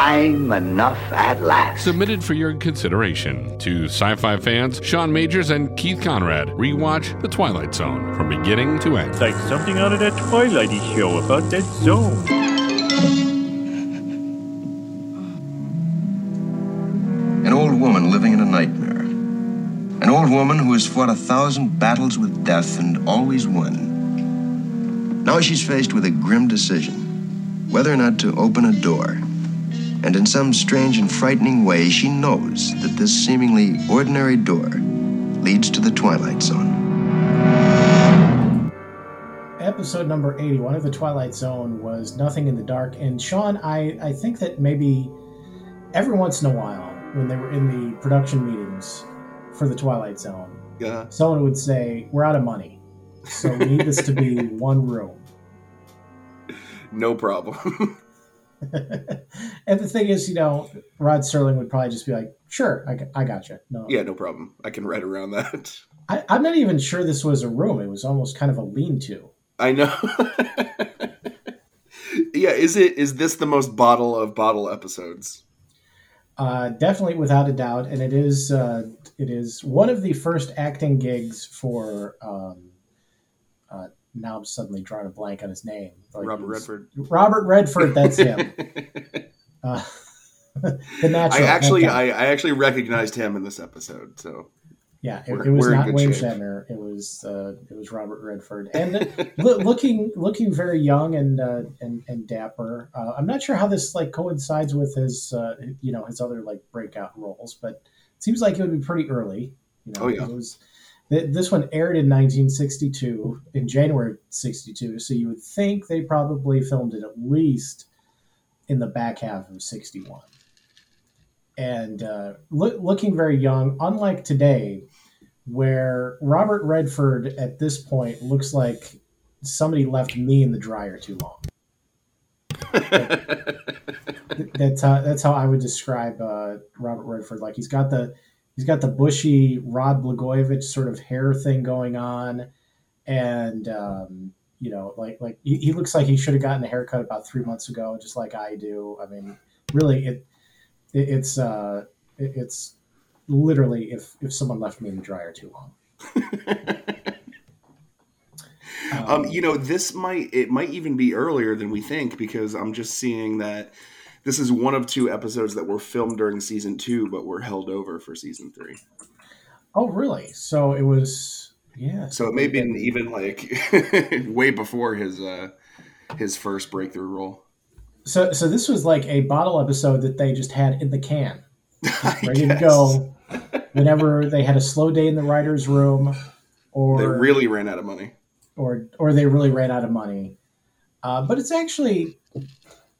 time enough at last. Submitted for your consideration to sci fi fans Sean Majors and Keith Conrad. Rewatch The Twilight Zone from beginning to end. It's like something out of that Twilighty show about that zone. An old woman living in a nightmare. An old woman who has fought a thousand battles with death and always won. Now she's faced with a grim decision whether or not to open a door. And in some strange and frightening way, she knows that this seemingly ordinary door leads to the Twilight Zone. Episode number 81 of The Twilight Zone was Nothing in the Dark. And Sean, I, I think that maybe every once in a while, when they were in the production meetings for The Twilight Zone, Yeah. someone would say, We're out of money. So we need this to be one room. No problem. and the thing is, you know, Rod Serling would probably just be like, "Sure, I, I got you." No, yeah, no problem. I can write around that. I, I'm not even sure this was a room. It was almost kind of a lean-to. I know. yeah, is it is this the most bottle of bottle episodes? Uh, definitely, without a doubt, and it is uh, it is one of the first acting gigs for. Um, now I'm suddenly drawing a blank on his name. Like Robert was- Redford. Robert Redford. That's him. uh, the I actually. I, I actually recognized him in this episode, so Yeah, it, it was not Wayne shape. Shatner. It was uh, it was Robert Redford, and loo- looking looking very young and uh, and and dapper. Uh, I'm not sure how this like coincides with his uh, you know his other like breakout roles, but it seems like it would be pretty early. You know, Oh, yeah. it was. Th- This one aired in 1962, in January 62. So you would think they probably filmed it at least in the back half of 61 and uh, loo- looking very young, unlike today, where Robert Redford at this point looks like somebody left me in the dryer too long. Th- That's how that's how I would describe uh, Robert Redford. Like he's got the he's got the bushy Rod Blagojevich sort of hair thing going on, and um, you know, like like he, he looks like he should have gotten a haircut about three months ago, just like I do. I mean, really, it, it it's uh, it, it's literally if if someone left me in the dryer too long. um, you know, this might it might even be earlier than we think because I'm just seeing that this is one of two episodes that were filmed during season two, but were held over for season three. Oh, really? So it was, yeah. So it may have been even like way before his uh his first breakthrough role. So, so this was like a bottle episode that they just had in the can, ready to go. Whenever they had a slow day in the writers' room, or They really ran out of money. or or they really ran out of money. Uh, but it's actually,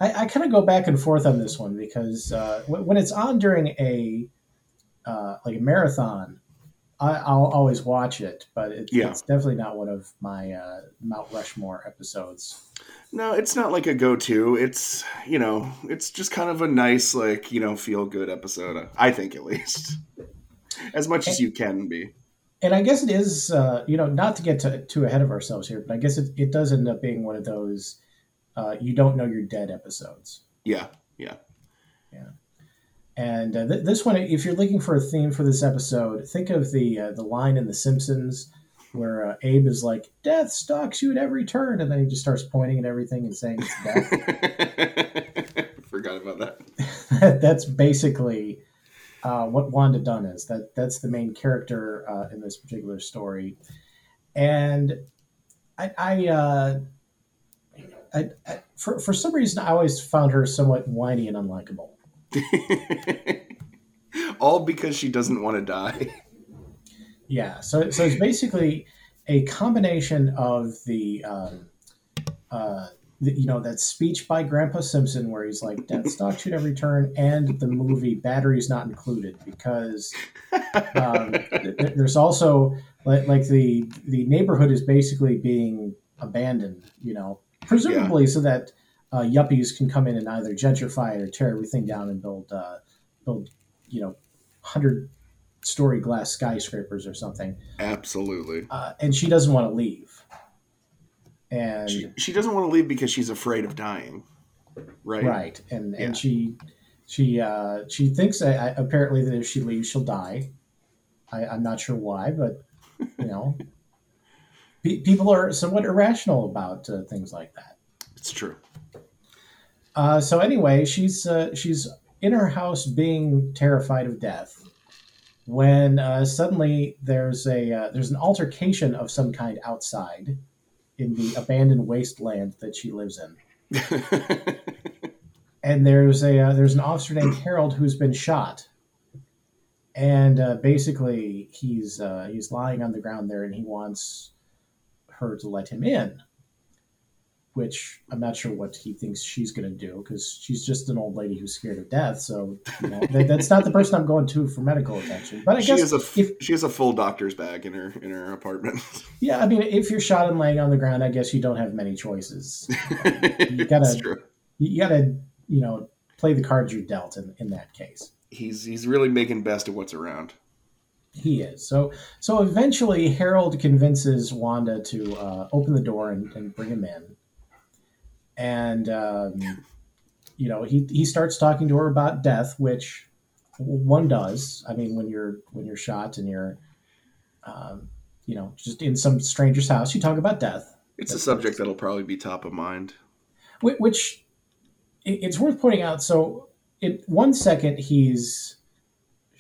I, I kind of go back and forth on this one because uh, when, when it's on during a uh, like a marathon, I, I'll always watch it. But it, Yeah. it's definitely not one of my uh, Mount Rushmore episodes. No, it's not like a go-to. It's you know, it's just kind of a nice like you know feel good episode. I think at least, as much as you can be. And I guess it is, uh, you know, not to get to, too ahead of ourselves here, but I guess it, it does end up being one of those uh, you don't know you're dead episodes. Yeah, yeah. Yeah. And uh, th- this one, if you're looking for a theme for this episode, think of the uh, the line in The Simpsons where uh, Abe is like, "Death stalks you at every turn," and then he just starts pointing at everything and saying it's death. Forgot about that. that's basically uh, what Wanda Dunn is. That that's the main character uh, in this particular story, and I, I, uh, I, I for for some reason I always found her somewhat whiny and unlikable. All because she doesn't want to die. Yeah, so so it's basically a combination of the, um, uh, the you know that speech by Grandpa Simpson where he's like "Death stalks at every turn," and the movie "Batteries Not Included" because um, th- there's also like, like the the neighborhood is basically being abandoned, you know, presumably so that uh, yuppies can come in and either gentrify it or tear everything down and build uh, build you know hundred story glass skyscrapers or something. Absolutely. Uh, and she doesn't want to leave. And She, she doesn't want to leave because she's afraid of dying. Right. right, and Yeah. and she She uh, she thinks uh, apparently that if she leaves, she'll die. I, I'm not sure why, but you know, pe- people are somewhat irrational about uh, things like that. It's true. Uh, so anyway, she's uh, she's in her house being terrified of death when uh, suddenly there's a uh, there's an altercation of some kind outside in the abandoned wasteland that she lives in. and there's a uh, there's an officer named Harold who's been shot, and uh, basically he's uh, he's lying on the ground there, and he wants her to let him in which I'm not sure what he thinks she's going to do because she's just an old lady who's scared of death. So you know, that, that's not the person I'm going to for medical attention. But I she guess has a if, she has a full doctor's bag in her in her apartment. yeah, I mean, if you're shot and laying on the ground, I guess you don't have many choices. You gotta you gotta you know play the cards you're dealt in in that case. He's he's really making best of what's around. He is. So so eventually Harold convinces Wanda to uh, open the door and, and bring him in. And um, you know, he he starts talking to her about death, which one does. I mean, when you're when you're shot and you're um, you know, just in some stranger's house, you talk about death. It's a subject that'll probably be top of mind. Whi- Which it's worth pointing out. So, in one second, he's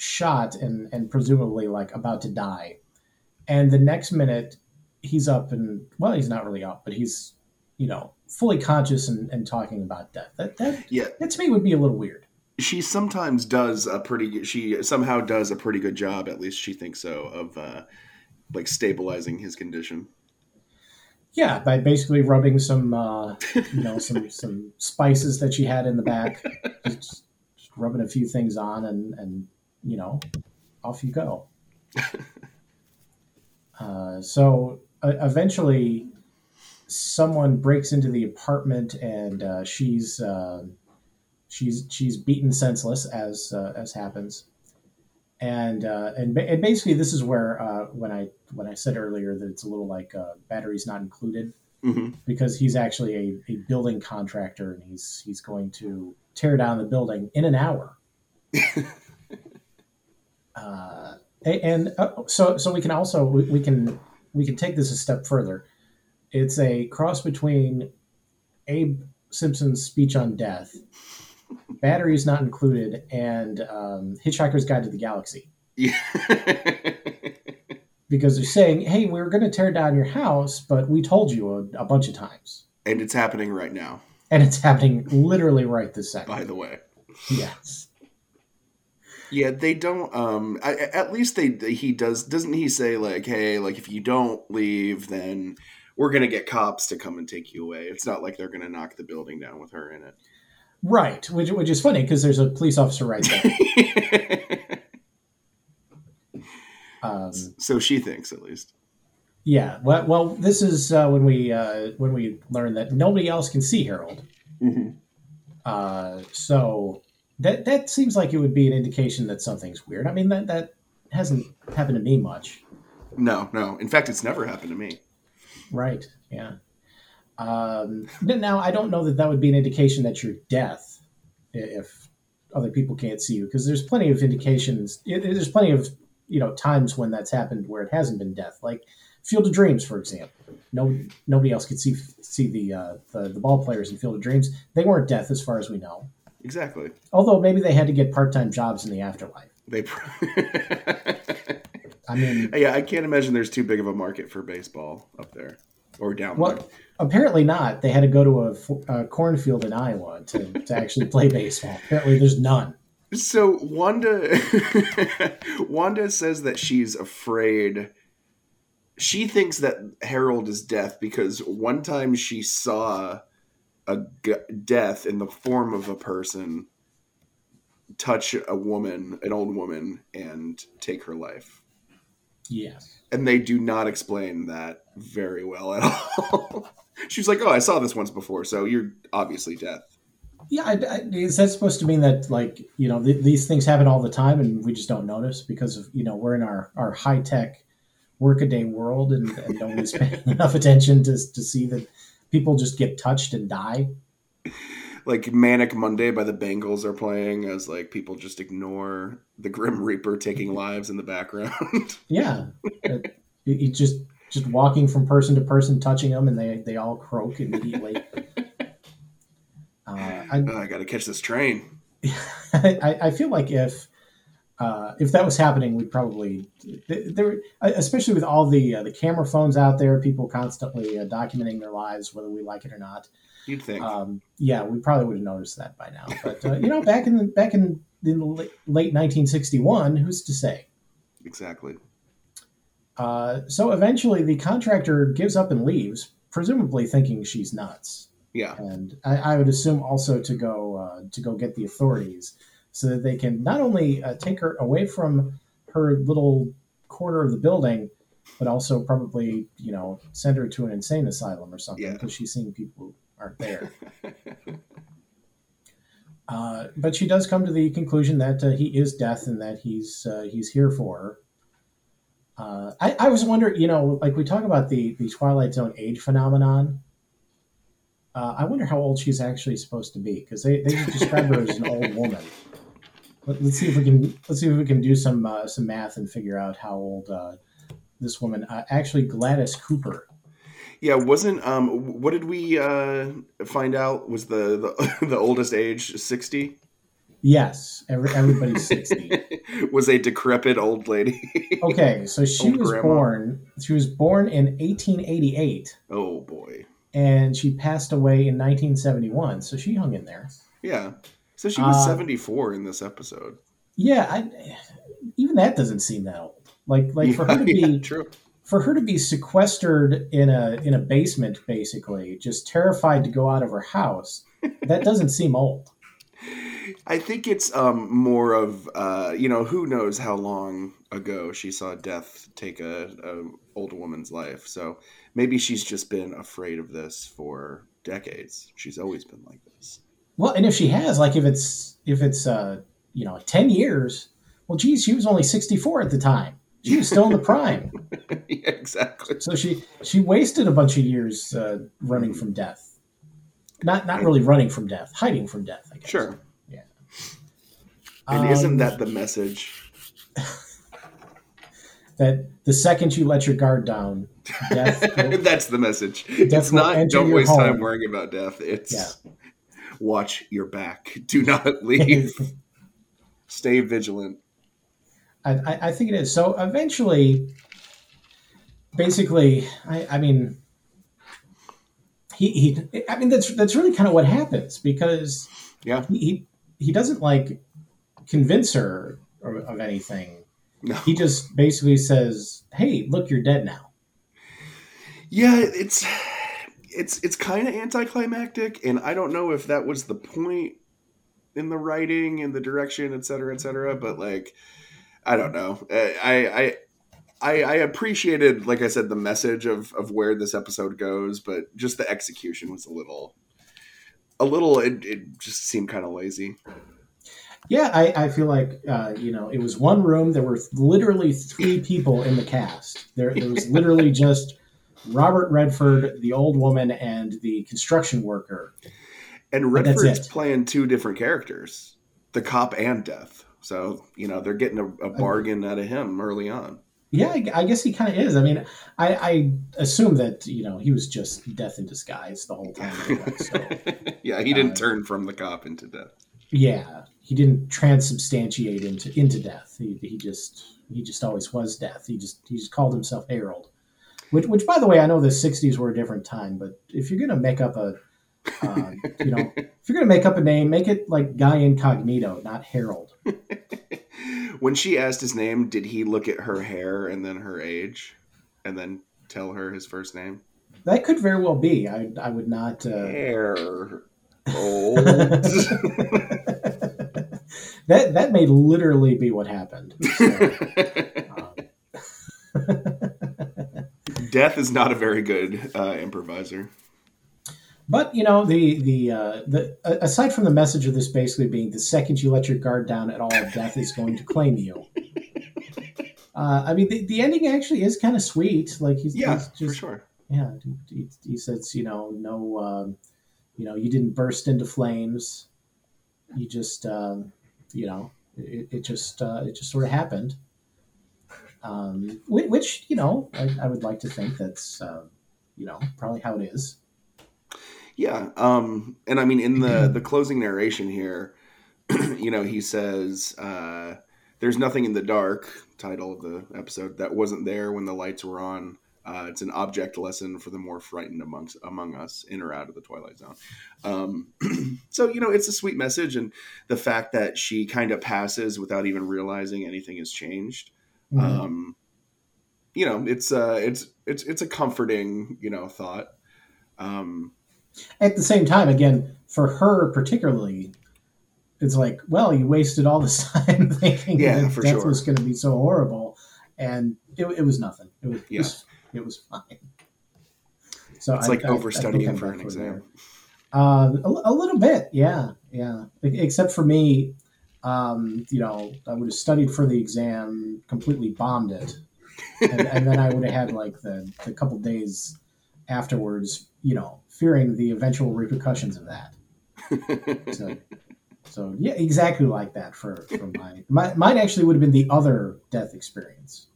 shot and and presumably like about to die, and the next minute he's up and well, he's not really up, but he's you know fully conscious and, and talking about death. That that Yeah, that to me would be a little weird. she sometimes does a pretty good she somehow does a pretty good job at least she thinks so of uh like stabilizing his condition Yeah, by basically rubbing some uh, you know some some spices that she had in the back, just, just rubbing a few things on, and and you know, off you go. Uh, so uh, eventually, someone breaks into the apartment, and uh, she's uh, she's she's beaten senseless as uh, as happens, and uh, and ba- and basically this is where uh, when I when I said earlier that it's a little like uh, batteries not included hmm because he's actually a, a building contractor and he's he's going to tear down the building in an hour. uh, and uh, so so we can also we, we can we can take this a step further. It's a cross between Abe Simpson's speech on death, batteries not included, and um, Hitchhiker's Guide to the Galaxy yeah because they're saying, "Hey, we're going to tear down your house, but we told you a, a bunch of times." and it's happening right now and it's happening literally right this second. by the way Yes. Yeah they don't um I, at least they he does doesn't he say like hey like if you don't leave then we're gonna get cops to come and take you away it's not like they're gonna knock the building down with her in it Right, which which is funny because there's a police officer right there. Um, so she thinks at least yeah. Well, well, this is uh, when we uh, when we learn that nobody else can see Harold. Mhm. Uh, so that that seems like it would be an indication that something's weird. I mean that that hasn't happened to me much. no no in fact it's never happened to me Right. Yeah. Um, now I don't know that that would be an indication that you're deaf if other people can't see you because there's plenty of indications. There's plenty of you know times when that's happened where it hasn't been death, like Field of Dreams, for example. No, nobody else could see see the, uh, the the ball players in Field of Dreams. They weren't deaf as far as we know. Exactly Although maybe they had to get part time jobs in the afterlife. they I mean, yeah i can't imagine there's too big of a market for baseball up there or down there well, apparently not. They had to go to a cornfield in Iowa to, to actually play baseball. Apparently, there's none. So Wanda Wanda says that she's afraid she thinks that Harold is death because one time she saw a g- death in the form of a person touch a woman, an old woman and take her life. Yes. And they do not explain that very well at all. She's like, "Oh, I saw this once before, so you're obviously death." Yeah, I, I, is that supposed to mean that like you know th- these things happen all the time and we just don't notice because of you know we're in our our high tech workaday world and, and nobody's paying enough attention to to see that people just get touched and die. like Manic Monday by the Bangles are playing as like people just ignore the Grim Reaper taking lives in the background. yeah, it, it just just walking from person to person, touching them, and they they all croak immediately. uh, I, oh, I got to catch this train. I, I feel like if uh, if that was happening, we'd probably there, especially with all the uh, the camera phones out there, people constantly uh, documenting their lives, whether we like it or not. You'd think, um, yeah, we probably would have noticed that by now. But uh, you know, back in the, back in the late 1961, who's to say? Exactly. Uh, so eventually, the contractor gives up and leaves, presumably thinking she's nuts. Yeah, and I, I would assume also to go uh, to go get the authorities so that they can not only uh, take her away from her little corner of the building, but also probably you know send her to an insane asylum or something because yeah. she's seeing people who aren't there. uh, but she does come to the conclusion that uh, he is death and that he's uh, he's here for her. Uh, I, I was wondering, you know, like we talk about the the Twilight Zone age phenomenon. Uh, I wonder how old she's actually supposed to be because they, they describe her as an old woman. Let, us see if we can let's see if we can do some uh, some math and figure out how old uh, this woman uh, actually Gladys Cooper. Yeah, wasn't um what did we uh find out was the the, the oldest age 60? Yes, every, everybody's 60. was a decrepit old lady. okay, so she was grandma. born she was born in 1888. Oh boy. And she passed away in 1971, so she hung in there. Yeah. So she was uh, 74 in this episode. Yeah, I, even that doesn't seem that old. Like like for her to be yeah, true. for her to be sequestered in a in a basement basically, just terrified to go out of her house, that doesn't seem old. I think it's um, more of uh, you know who knows how long ago she saw death take a, a old woman's life. So maybe she's just been afraid of this for decades. She's always been like this. Well, and if she has, like, if it's if it's uh, you know ten years, well, geez, she was only sixty four at the time. She was still in the prime. yeah, exactly. So she she wasted a bunch of years uh, running from death. Not not really running from death, hiding from death. I guess. Sure. Yeah. And um, isn't that the message? that the second you let your guard down, death. Will, That's the message. It's not don't waste home. time worrying about death. It's yeah watch your back. Do not leave. Stay vigilant. I, I, think it is. So eventually, basically, I, I mean, he, he, I mean, that's that's really kind of what happens because yeah, he he doesn't like convince her of anything. No. He just basically says, "Hey, look, you're dead now." Yeah, it's it's it's kind of anticlimactic, and I don't know if that was the point in the writing and the direction, et cetera, et cetera. But like, I don't know. I I I, I appreciated, like I said, the message of of where this episode goes, but just the execution was a little, a little. It, it just seemed kind of lazy. Yeah, I, I feel like uh, you know it was one room. There were literally three people in the cast. There, there was literally just Robert Redford, the old woman, and the construction worker. And Redford's playing two different characters, the cop and Death. So you know they're getting a, a bargain out of him early on. Yeah, I guess he kind of is. I mean, I, I, assume that you know he was just death in disguise the whole time. Anyway, so, yeah, he didn't uh, turn from the cop into death. Yeah, he didn't transubstantiate into into death. He, he just he just always was death. He just he just called himself Harold. Which, which, by the way, I know the '60s were a different time, but if you're gonna make up a, uh, you know, if you're gonna make up a name, make it like Guy Incognito, not Harold. when she asked his name, did he look at her hair and then her age, and then tell her his first name? That could very well be. I, I would not. Uh... Hair old. that that may literally be what happened. So, um... Death is not a very good uh, improviser. But you know the the uh, the aside from the message of this basically being the second you let your guard down at all, death is going to claim you. Uh, I mean, the, the ending actually is kind of sweet. Like he's yeah, he's just, for sure. Yeah, he, he, says you know no um, you know, you didn't burst into flames. You just, um, you know, it, it just uh, it just sort of happened. Um, which, you know, I, I, would like to think that's uh, you know probably how it is. Yeah, um, and I mean in the the closing narration here, you know, he says, uh, "There's nothing in the dark." Title of the episode that wasn't there when the lights were on. Uh, it's an object lesson for the more frightened amongst among us, in or out of the twilight zone. Um, so you know, it's a sweet message, and the fact that she kind of passes without even realizing anything has changed. Mm-hmm. Um, you know, it's uh, it's it's it's a comforting you know thought. Um, At the same time, again, for her particularly, it's like, well, you wasted all this time thinking yeah, that death sure. was going to be so horrible, and it, it was nothing. It was, yeah. it was, it was fine. So it's I, like I, overstudying I for an exam. Uh, a, a, little bit, yeah, yeah. Except for me, um, you know, I would have studied for the exam, completely bombed it, and, and then I would have had like the the couple days afterwards, you know, fearing the eventual repercussions of that. so, so yeah, exactly like that for for mine. My, mine actually would have been the other death experience,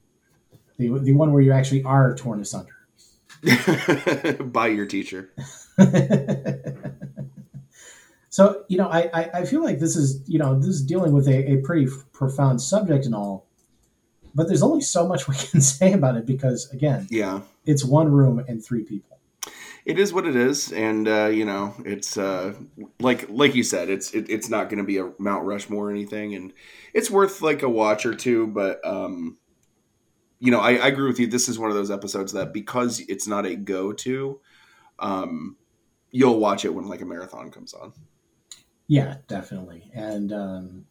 the the one where you actually are torn asunder by your teacher. so you know, I, I, I feel like this is you know this is dealing with a, a pretty f- profound subject and all, but there's only so much we can say about it because again, yeah, it's one room and three people. It is what it is, and uh, you know, it's uh, like like you said, it's it, it's not going to be a Mount Rushmore or anything, and it's worth like a watch or two, but um, you know, I, I agree with you. This is one of those episodes that because it's not a go to, um, you'll watch it when like a marathon comes on. Yeah, definitely. And um,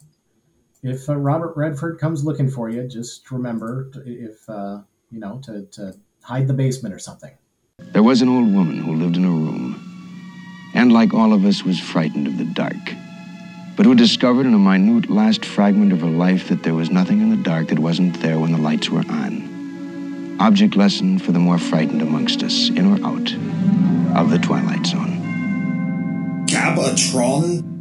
if uh, Robert Redford comes looking for you, just remember to, if uh, you know to, to hide the basement or something. There was an old woman who lived in a room, and like all of us, was frightened of the dark. But who discovered in a minute last fragment of her life that there was nothing in the dark that wasn't there when the lights were on. Object lesson for the more frightened amongst us, in or out of the Twilight Zone. Gabatron?